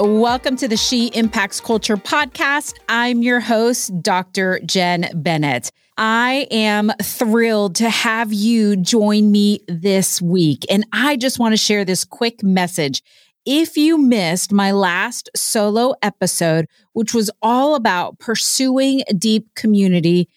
Welcome to the She Impacts Culture podcast. I'm your host, Dr. Jen Bennett. I am thrilled to have you join me this week. And I just want to share this quick message. If you missed my last solo episode, which was all about pursuing deep community,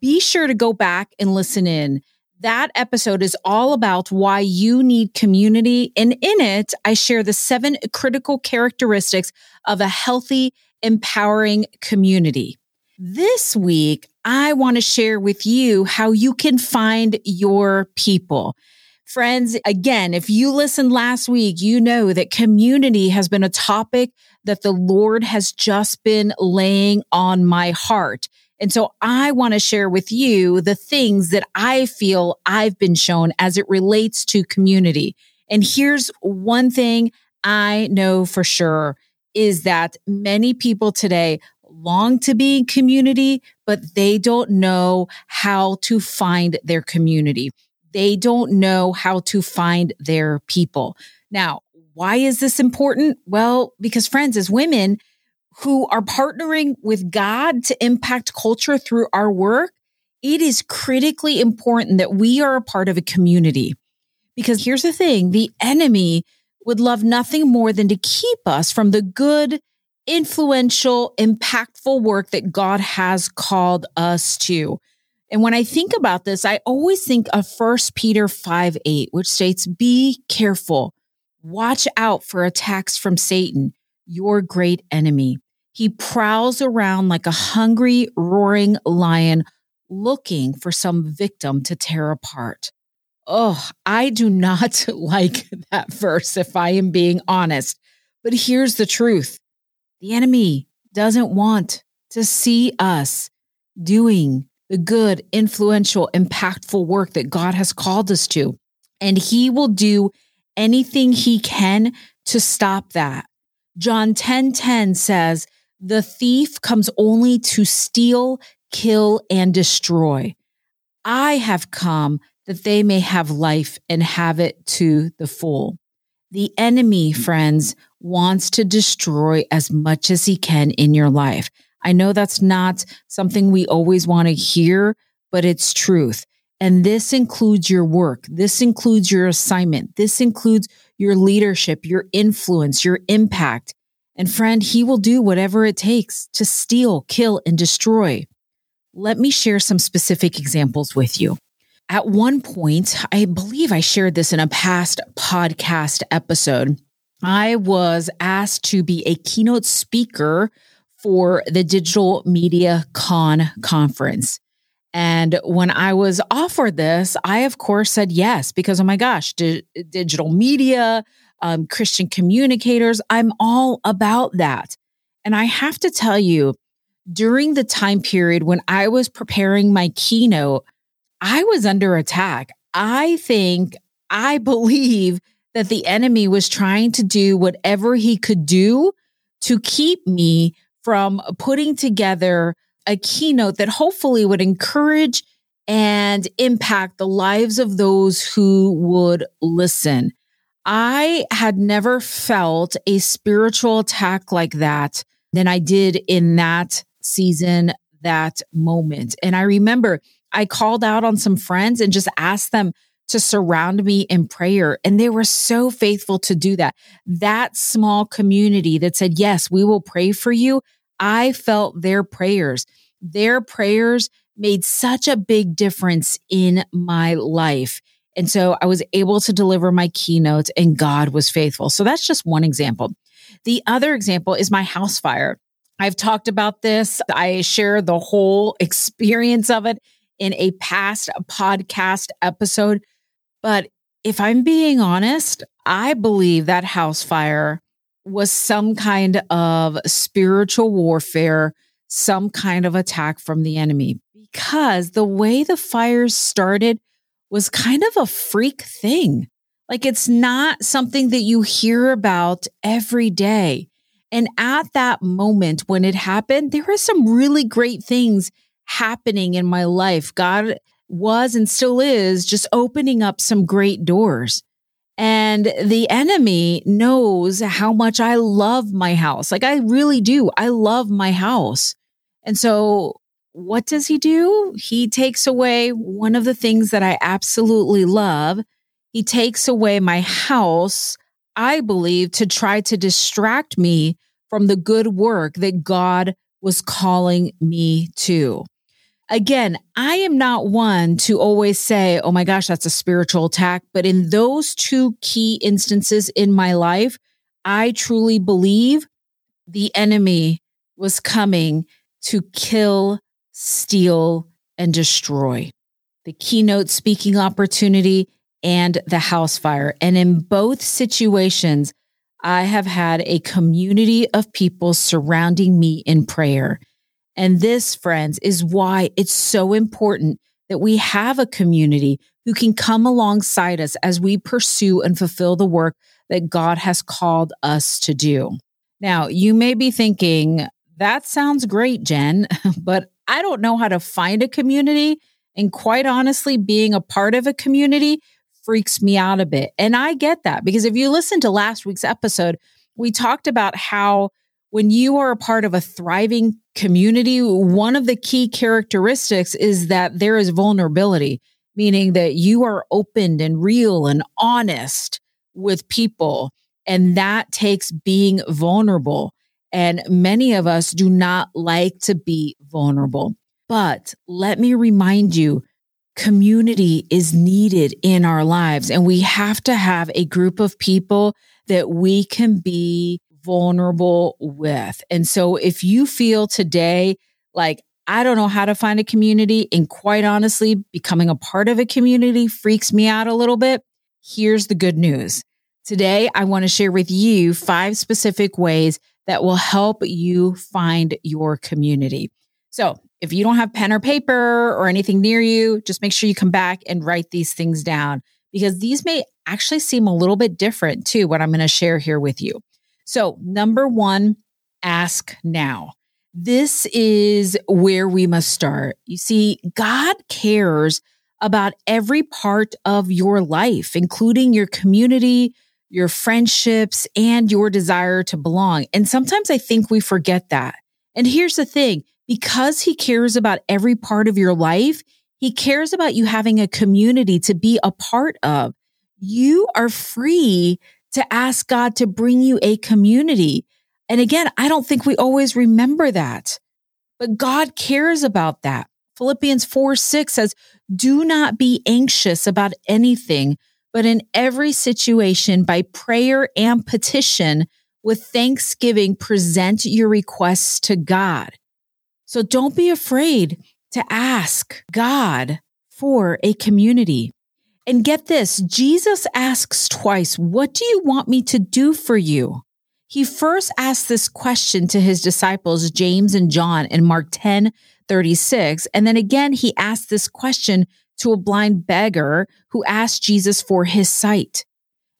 be sure to go back and listen in. That episode is all about why you need community. And in it, I share the seven critical characteristics of a healthy, empowering community. This week, I want to share with you how you can find your people. Friends, again, if you listened last week, you know that community has been a topic that the Lord has just been laying on my heart. And so I want to share with you the things that I feel I've been shown as it relates to community. And here's one thing I know for sure is that many people today long to be in community, but they don't know how to find their community. They don't know how to find their people. Now, why is this important? Well, because friends, as women, who are partnering with God to impact culture through our work, it is critically important that we are a part of a community. Because here's the thing the enemy would love nothing more than to keep us from the good, influential, impactful work that God has called us to. And when I think about this, I always think of 1 Peter 5 8, which states, Be careful, watch out for attacks from Satan, your great enemy. He prowls around like a hungry, roaring lion looking for some victim to tear apart. Oh, I do not like that verse if I am being honest. But here's the truth the enemy doesn't want to see us doing the good, influential, impactful work that God has called us to. And he will do anything he can to stop that. John 10 10 says, the thief comes only to steal, kill, and destroy. I have come that they may have life and have it to the full. The enemy, mm. friends, wants to destroy as much as he can in your life. I know that's not something we always want to hear, but it's truth. And this includes your work. This includes your assignment. This includes your leadership, your influence, your impact. And friend, he will do whatever it takes to steal, kill, and destroy. Let me share some specific examples with you. At one point, I believe I shared this in a past podcast episode. I was asked to be a keynote speaker for the Digital Media Con conference. And when I was offered this, I, of course, said yes, because oh my gosh, di- digital media, um, Christian communicators. I'm all about that. And I have to tell you, during the time period when I was preparing my keynote, I was under attack. I think, I believe that the enemy was trying to do whatever he could do to keep me from putting together a keynote that hopefully would encourage and impact the lives of those who would listen. I had never felt a spiritual attack like that than I did in that season, that moment. And I remember I called out on some friends and just asked them to surround me in prayer. And they were so faithful to do that. That small community that said, Yes, we will pray for you. I felt their prayers. Their prayers made such a big difference in my life. And so I was able to deliver my keynotes and God was faithful. So that's just one example. The other example is my house fire. I've talked about this. I share the whole experience of it in a past podcast episode. But if I'm being honest, I believe that house fire was some kind of spiritual warfare, some kind of attack from the enemy. Because the way the fires started was kind of a freak thing. Like it's not something that you hear about every day. And at that moment when it happened, there were some really great things happening in my life. God was and still is just opening up some great doors. And the enemy knows how much I love my house. Like I really do. I love my house. And so what does he do? He takes away one of the things that I absolutely love. He takes away my house, I believe, to try to distract me from the good work that God was calling me to. Again, I am not one to always say, oh my gosh, that's a spiritual attack. But in those two key instances in my life, I truly believe the enemy was coming to kill, steal, and destroy. The keynote speaking opportunity and the house fire. And in both situations, I have had a community of people surrounding me in prayer. And this, friends, is why it's so important that we have a community who can come alongside us as we pursue and fulfill the work that God has called us to do. Now, you may be thinking, that sounds great, Jen, but I don't know how to find a community. And quite honestly, being a part of a community freaks me out a bit. And I get that because if you listen to last week's episode, we talked about how when you are a part of a thriving community, one of the key characteristics is that there is vulnerability, meaning that you are open and real and honest with people. And that takes being vulnerable. And many of us do not like to be vulnerable. But let me remind you, community is needed in our lives. And we have to have a group of people that we can be vulnerable with. And so if you feel today like, I don't know how to find a community, and quite honestly, becoming a part of a community freaks me out a little bit, here's the good news. Today, I want to share with you five specific ways that will help you find your community. So, if you don't have pen or paper or anything near you, just make sure you come back and write these things down because these may actually seem a little bit different to what I'm going to share here with you. So, number one, ask now. This is where we must start. You see, God cares about every part of your life, including your community, your friendships, and your desire to belong. And sometimes I think we forget that. And here's the thing because He cares about every part of your life, He cares about you having a community to be a part of. You are free to ask God to bring you a community. And again, I don't think we always remember that, but God cares about that. Philippians 4 6 says, Do not be anxious about anything, but in every situation, by prayer and petition, with thanksgiving, present your requests to God. So don't be afraid to ask God for a community. And get this, Jesus asks twice, what do you want me to do for you? He first asked this question to his disciples, James and John in Mark 10, 36. And then again, he asked this question to a blind beggar who asked Jesus for his sight.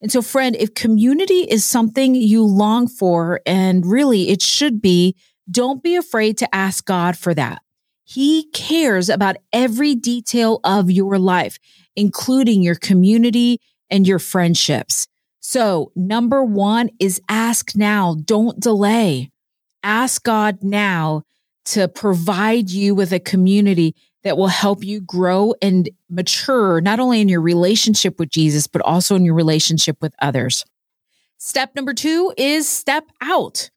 And so, friend, if community is something you long for, and really it should be, don't be afraid to ask God for that. He cares about every detail of your life including your community and your friendships. So, number one is ask now. Don't delay. Ask God now to provide you with a community that will help you grow and mature, not only in your relationship with Jesus, but also in your relationship with others. Step number two is step out.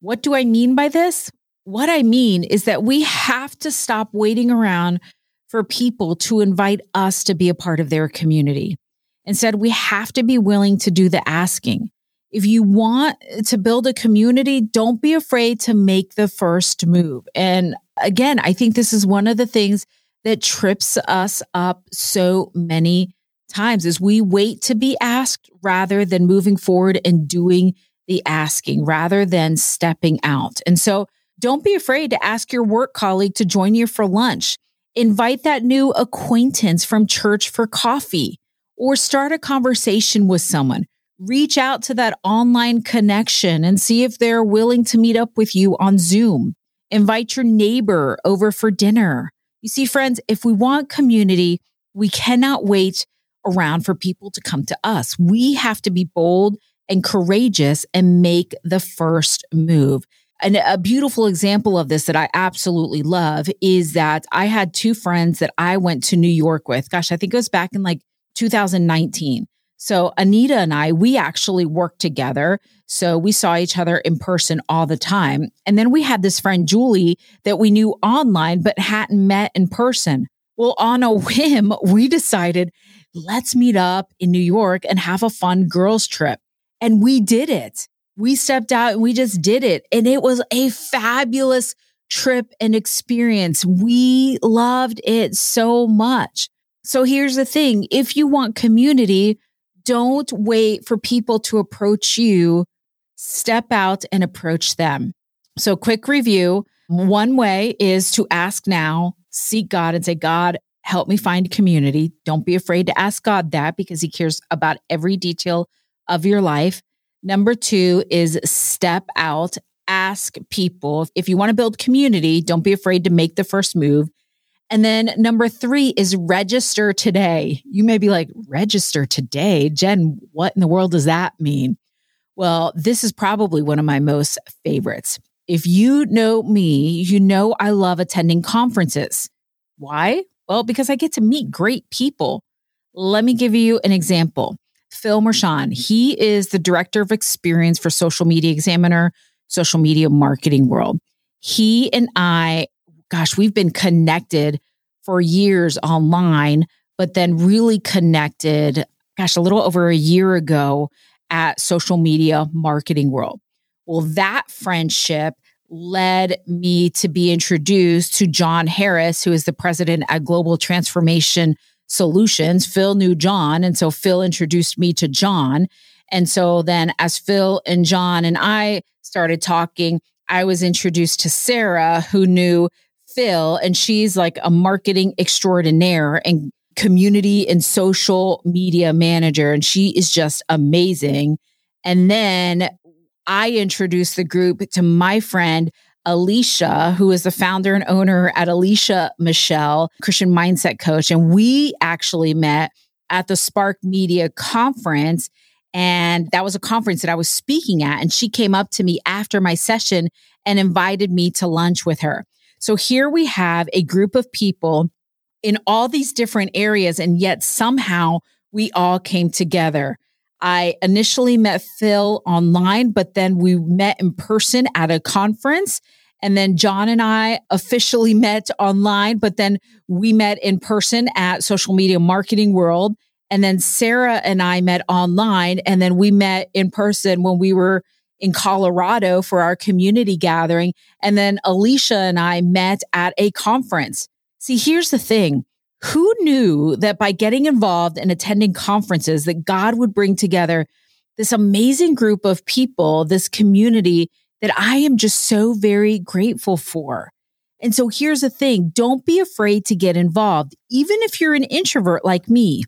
What do I mean by this? What I mean is that we have to stop waiting around for people to invite us to be a part of their community. Instead, we have to be willing to do the asking. If you want to build a community, don't be afraid to make the first move. And again, I think this is one of the things that trips us up so many times is we wait to be asked rather than moving forward and doing the asking rather than stepping out. And so don't be afraid to ask your work colleague to join you for lunch. Invite that new acquaintance from church for coffee or start a conversation with someone. Reach out to that online connection and see if they're willing to meet up with you on Zoom. Invite your neighbor over for dinner. You see, friends, if we want community, we cannot wait around for people to come to us. We have to be bold and courageous and make the first move. And a beautiful example of this that I absolutely love is that I had two friends that I went to New York with. Gosh, I think it was back in like 2019. So Anita and I, we actually worked together. So we saw each other in person all the time. And then we had this friend, Julie, that we knew online, but hadn't met in person. Well, on a whim, we decided, let's meet up in New York and have a fun girls trip. And we did it. We stepped out and we just did it. And it was a fabulous trip and experience. We loved it so much. So here's the thing. If you want community, don't wait for people to approach you. Step out and approach them. So quick review. One way is to ask now, seek God and say, God, help me find community. Don't be afraid to ask God that because he cares about every detail of your life. Number two is step out, ask people. If you want to build community, don't be afraid to make the first move. And then number three is register today. You may be like, register today? Jen, what in the world does that mean? Well, this is probably one of my most favorites. If you know me, you know I love attending conferences. Why? Well, because I get to meet great people. Let me give you an example. Phil Mershon. He is the director of experience for Social Media Examiner, Social Media Marketing World. He and I, gosh, we've been connected for years online, but then really connected, gosh, a little over a year ago at Social Media Marketing World. Well, that friendship led me to be introduced to John Harris, who is the president at Global Transformation solutions. Phil knew John. And so Phil introduced me to John. And so then as Phil and John and I started talking, I was introduced to Sarah, who knew Phil, and she's like a marketing extraordinaire and community and social media manager. And she is just amazing. And then I introduced the group to my friend Alicia, who is the founder and owner at Alicia Michelle, Christian mindset coach. And we actually met at the Spark Media conference. And that was a conference that I was speaking at. And she came up to me after my session and invited me to lunch with her. So here we have a group of people in all these different areas, and yet somehow we all came together. I initially met Phil online, but then we met in person at a conference. And then John and I officially met online, but then we met in person at Social Media Marketing World. And then Sarah and I met online, and then we met in person when we were in Colorado for our community gathering. And then Alicia and I met at a conference. See, here's the thing who knew that by getting involved and attending conferences that God would bring together this amazing group of people, this community that I am just so very grateful for. And so here's the thing. Don't be afraid to get involved. Even if you're an introvert like me,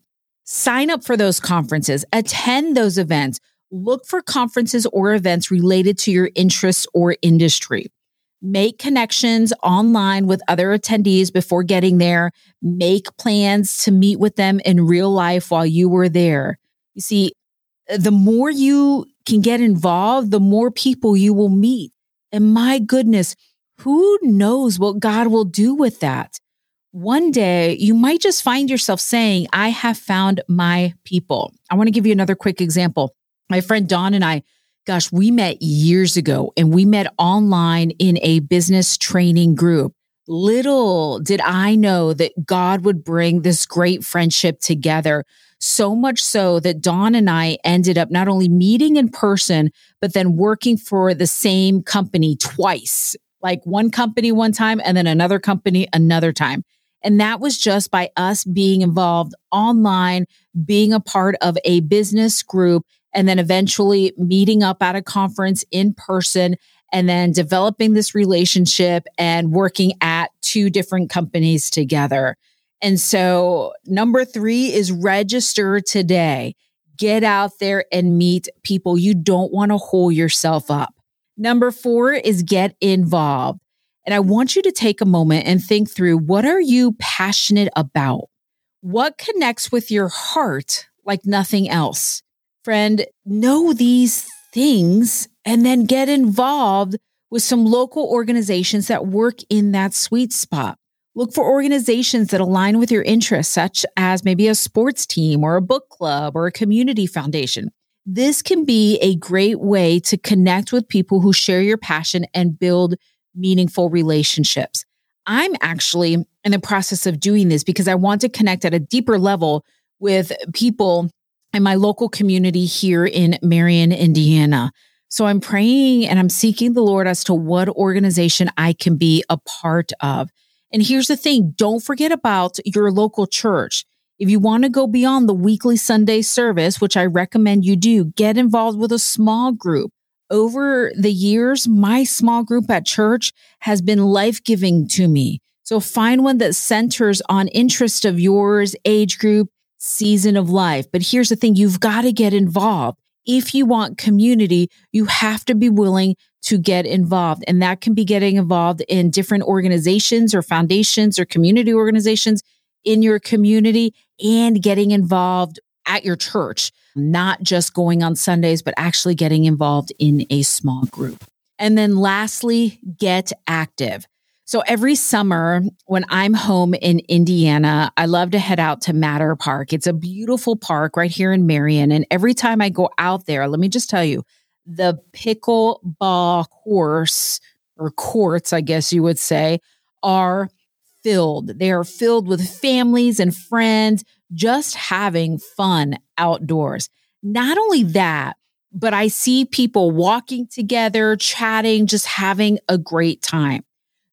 sign up for those conferences, attend those events, look for conferences or events related to your interests or industry make connections online with other attendees before getting there, make plans to meet with them in real life while you were there. You see, the more you can get involved, the more people you will meet. And my goodness, who knows what God will do with that? One day you might just find yourself saying, I have found my people. I want to give you another quick example. My friend Dawn and I Gosh, we met years ago and we met online in a business training group. Little did I know that God would bring this great friendship together. So much so that Dawn and I ended up not only meeting in person, but then working for the same company twice, like one company one time and then another company another time. And that was just by us being involved online, being a part of a business group and then eventually meeting up at a conference in person and then developing this relationship and working at two different companies together. And so number three is register today. Get out there and meet people. You don't want to hole yourself up. Number four is get involved. And I want you to take a moment and think through what are you passionate about? What connects with your heart like nothing else? Friend, know these things and then get involved with some local organizations that work in that sweet spot. Look for organizations that align with your interests, such as maybe a sports team or a book club or a community foundation. This can be a great way to connect with people who share your passion and build meaningful relationships. I'm actually in the process of doing this because I want to connect at a deeper level with people in my local community here in Marion, Indiana. So I'm praying and I'm seeking the Lord as to what organization I can be a part of. And here's the thing don't forget about your local church. If you want to go beyond the weekly Sunday service, which I recommend you do, get involved with a small group. Over the years, my small group at church has been life giving to me. So find one that centers on interest of yours, age group, season of life. But here's the thing you've got to get involved if you want community, you have to be willing to get involved. And that can be getting involved in different organizations or foundations or community organizations in your community and getting involved at your church, not just going on Sundays, but actually getting involved in a small group. And then lastly, get active. So every summer when I'm home in Indiana, I love to head out to Matter Park. It's a beautiful park right here in Marion. And every time I go out there, let me just tell you, the pickleball course or courts, I guess you would say, are filled. They are filled with families and friends just having fun outdoors. Not only that, but I see people walking together, chatting, just having a great time.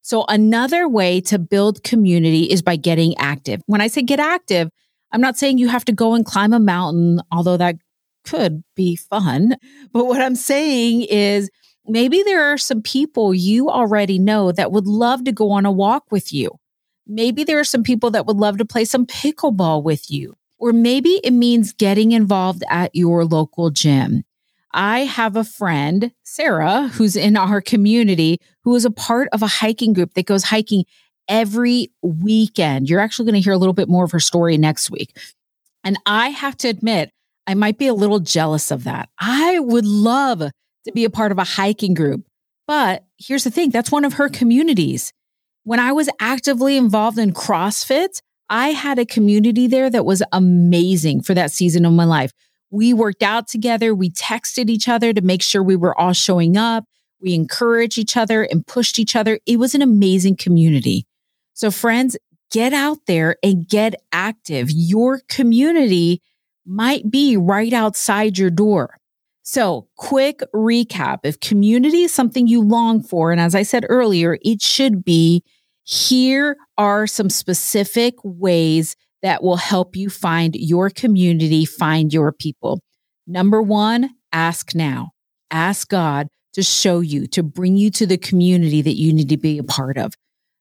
So another way to build community is by getting active. When I say get active, I'm not saying you have to go and climb a mountain, although that could be fun. But what I'm saying is maybe there are some people you already know that would love to go on a walk with you. Maybe there are some people that would love to play some pickleball with you. Or maybe it means getting involved at your local gym. I have a friend, Sarah, who's in our community, who is a part of a hiking group that goes hiking every weekend. You're actually going to hear a little bit more of her story next week. And I have to admit, I might be a little jealous of that. I would love to be a part of a hiking group. But here's the thing that's one of her communities. When I was actively involved in CrossFit, I had a community there that was amazing for that season of my life. We worked out together. We texted each other to make sure we were all showing up. We encouraged each other and pushed each other. It was an amazing community. So, friends, get out there and get active. Your community might be right outside your door. So, quick recap if community is something you long for, and as I said earlier, it should be here are some specific ways that will help you find your community, find your people. Number one, ask now. Ask God to show you, to bring you to the community that you need to be a part of.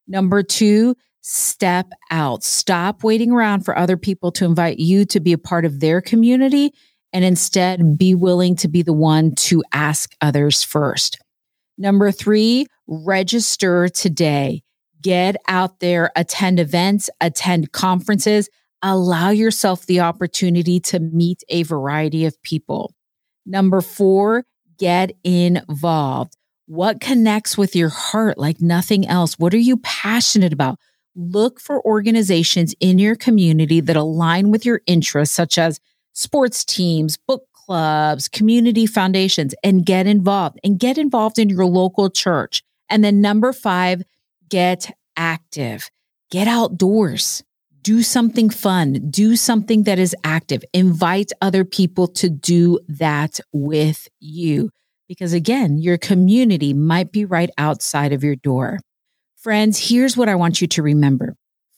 Number two, step out. Stop waiting around for other people to invite you to be a part of their community and instead be willing to be the one to ask others first. Number three, register today. Get out there, attend events, attend conferences, allow yourself the opportunity to meet a variety of people. Number four, get involved. What connects with your heart like nothing else? What are you passionate about? Look for organizations in your community that align with your interests, such as sports teams, book clubs, community foundations, and get involved and get involved in your local church. And then number five, get active, get outdoors, do something fun, do something that is active, invite other people to do that with you. Because again, your community might be right outside of your door. Friends, here's what I want you to remember.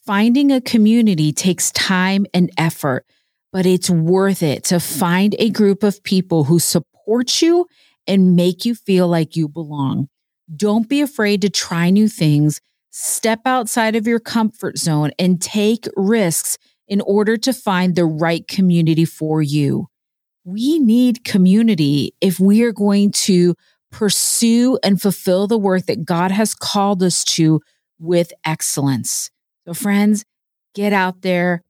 Finding a community takes time and effort, but it's worth it to find a group of people who support you and make you feel like you belong. Don't be afraid to try new things. Step outside of your comfort zone and take risks in order to find the right community for you. We need community if we are going to pursue and fulfill the work that God has called us to with excellence. So, friends, get out there,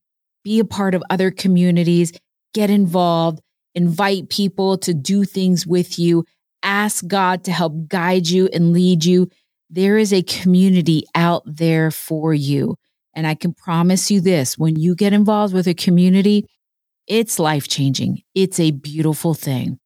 be a part of other communities, get involved, invite people to do things with you, ask God to help guide you and lead you. There is a community out there for you. And I can promise you this when you get involved with a community, it's life changing. It's a beautiful thing.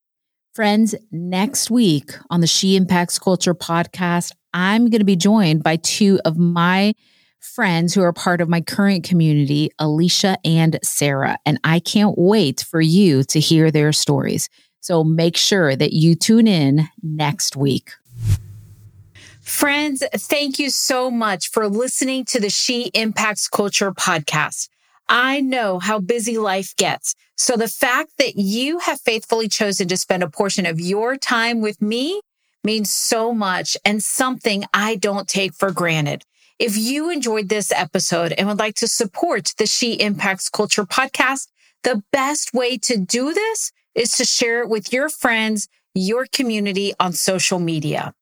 Friends, next week on the She Impacts Culture podcast, I'm going to be joined by two of my friends who are part of my current community, Alicia and Sarah. And I can't wait for you to hear their stories. So make sure that you tune in next week. Friends, thank you so much for listening to the She Impacts Culture podcast. I know how busy life gets. So the fact that you have faithfully chosen to spend a portion of your time with me means so much and something I don't take for granted. If you enjoyed this episode and would like to support the She Impacts Culture podcast, the best way to do this is to share it with your friends, your community on social media.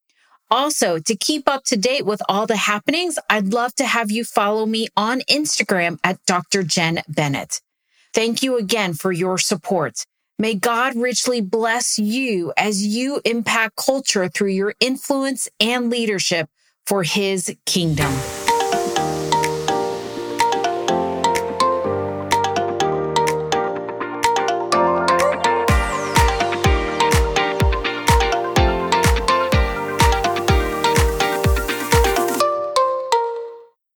Also, to keep up to date with all the happenings, I'd love to have you follow me on Instagram at Dr. Jen Bennett. Thank you again for your support. May God richly bless you as you impact culture through your influence and leadership for his kingdom.